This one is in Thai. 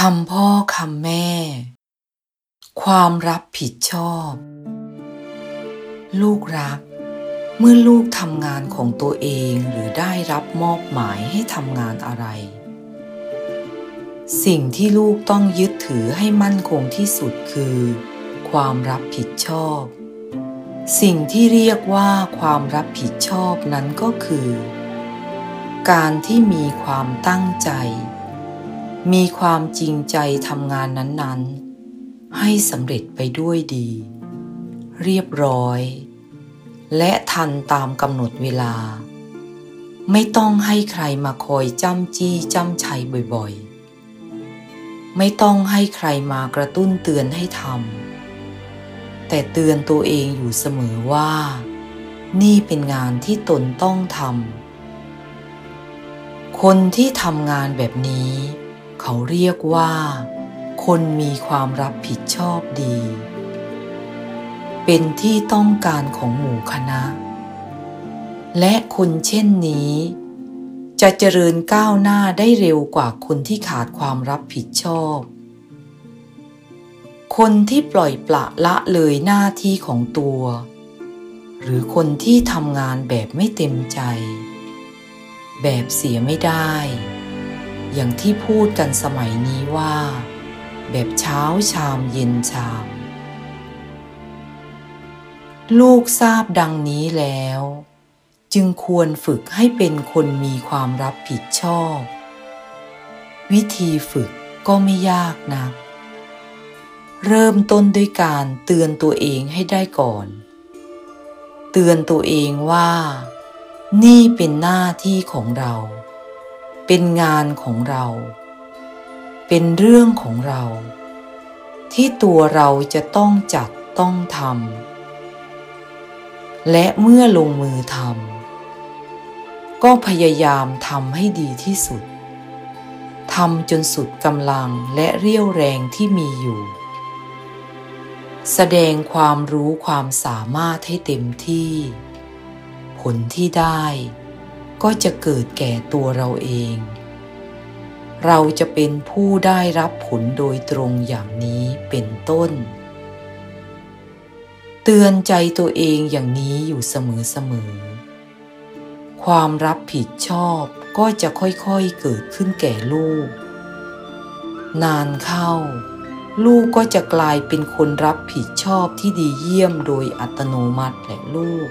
คำพ่อคำแม่ ความรับผิดชอบ ลูกรัก เมื่อลูกทำงานของตัวเองหรือได้รับมอบหมายให้ทำงานอะไร สิ่งที่ลูกต้องยึดถือให้มั่นคงที่สุดคือ ความรับผิดชอบ สิ่งที่เรียกว่าความรับผิดชอบนั้นก็คือ การที่มีความตั้งใจ มีความจริงใจทำงานนั้นๆ ให้สำเร็จไปด้วยดี เรียบร้อย และทันตามกำหนดเวลา ไม่ต้องให้ใครมาคอยจ้ำจี้จ้ำชัยบ่อยๆ ไม่ต้องให้ใครมากระตุ้นเตือนให้ทำแต่เตือนตัวเองอยู่เสมอว่า นี่เป็นงานที่ตนต้องทำคนที่ทำงานแบบนี้ เขาเรียกว่า คนมีความรับผิดชอบดี เป็นที่ต้องการของหมู่คณะ และคนเช่นนี้ จะเจริญก้าวหน้าได้เร็วกว่าคนที่ขาดความรับผิดชอบ คนที่ปล่อยปละละเลยหน้าที่ของตัว หรือคนที่ทำงานแบบไม่เต็มใจ แบบเสียไม่ได้ อย่างที่พูดกันสมัยนี้ว่า แบบเช้าชามเย็นชาม ลูกทราบดังนี้แล้ว จึงควรฝึกให้เป็นคนมีความรับผิดชอบ วิธีฝึกก็ไม่ยากนักเริ่มต้นด้วยการเตือนตัวเองให้ได้ก่อน เตือนตัวเองว่า นี่เป็นหน้าที่ของเรา เป็นงานของเรา เป็นเรื่องของเรา ที่ตัวเราจะต้องจัดต้องทำและเมื่อลงมือทำก็พยายามทำให้ดีที่สุดทำจนสุดกำลังและเรี่ยวแรงที่มีอยู่ แสดงความรู้ความสามารถให้เต็มที่ ผลที่ได้ ก็จะเกิดแก่ตัวเราเอง เราจะเป็นผู้ได้รับผลโดยตรงอย่างนี้เป็นต้น เตือนใจตัวเองอย่างนี้อยู่เสมอๆ ความรับผิดชอบก็จะค่อยๆเกิดขึ้นแก่ลูก นานเข้า ลูกก็จะกลายเป็นคนรับผิดชอบที่ดีเยี่ยมโดยอัตโนมัติแหละลูก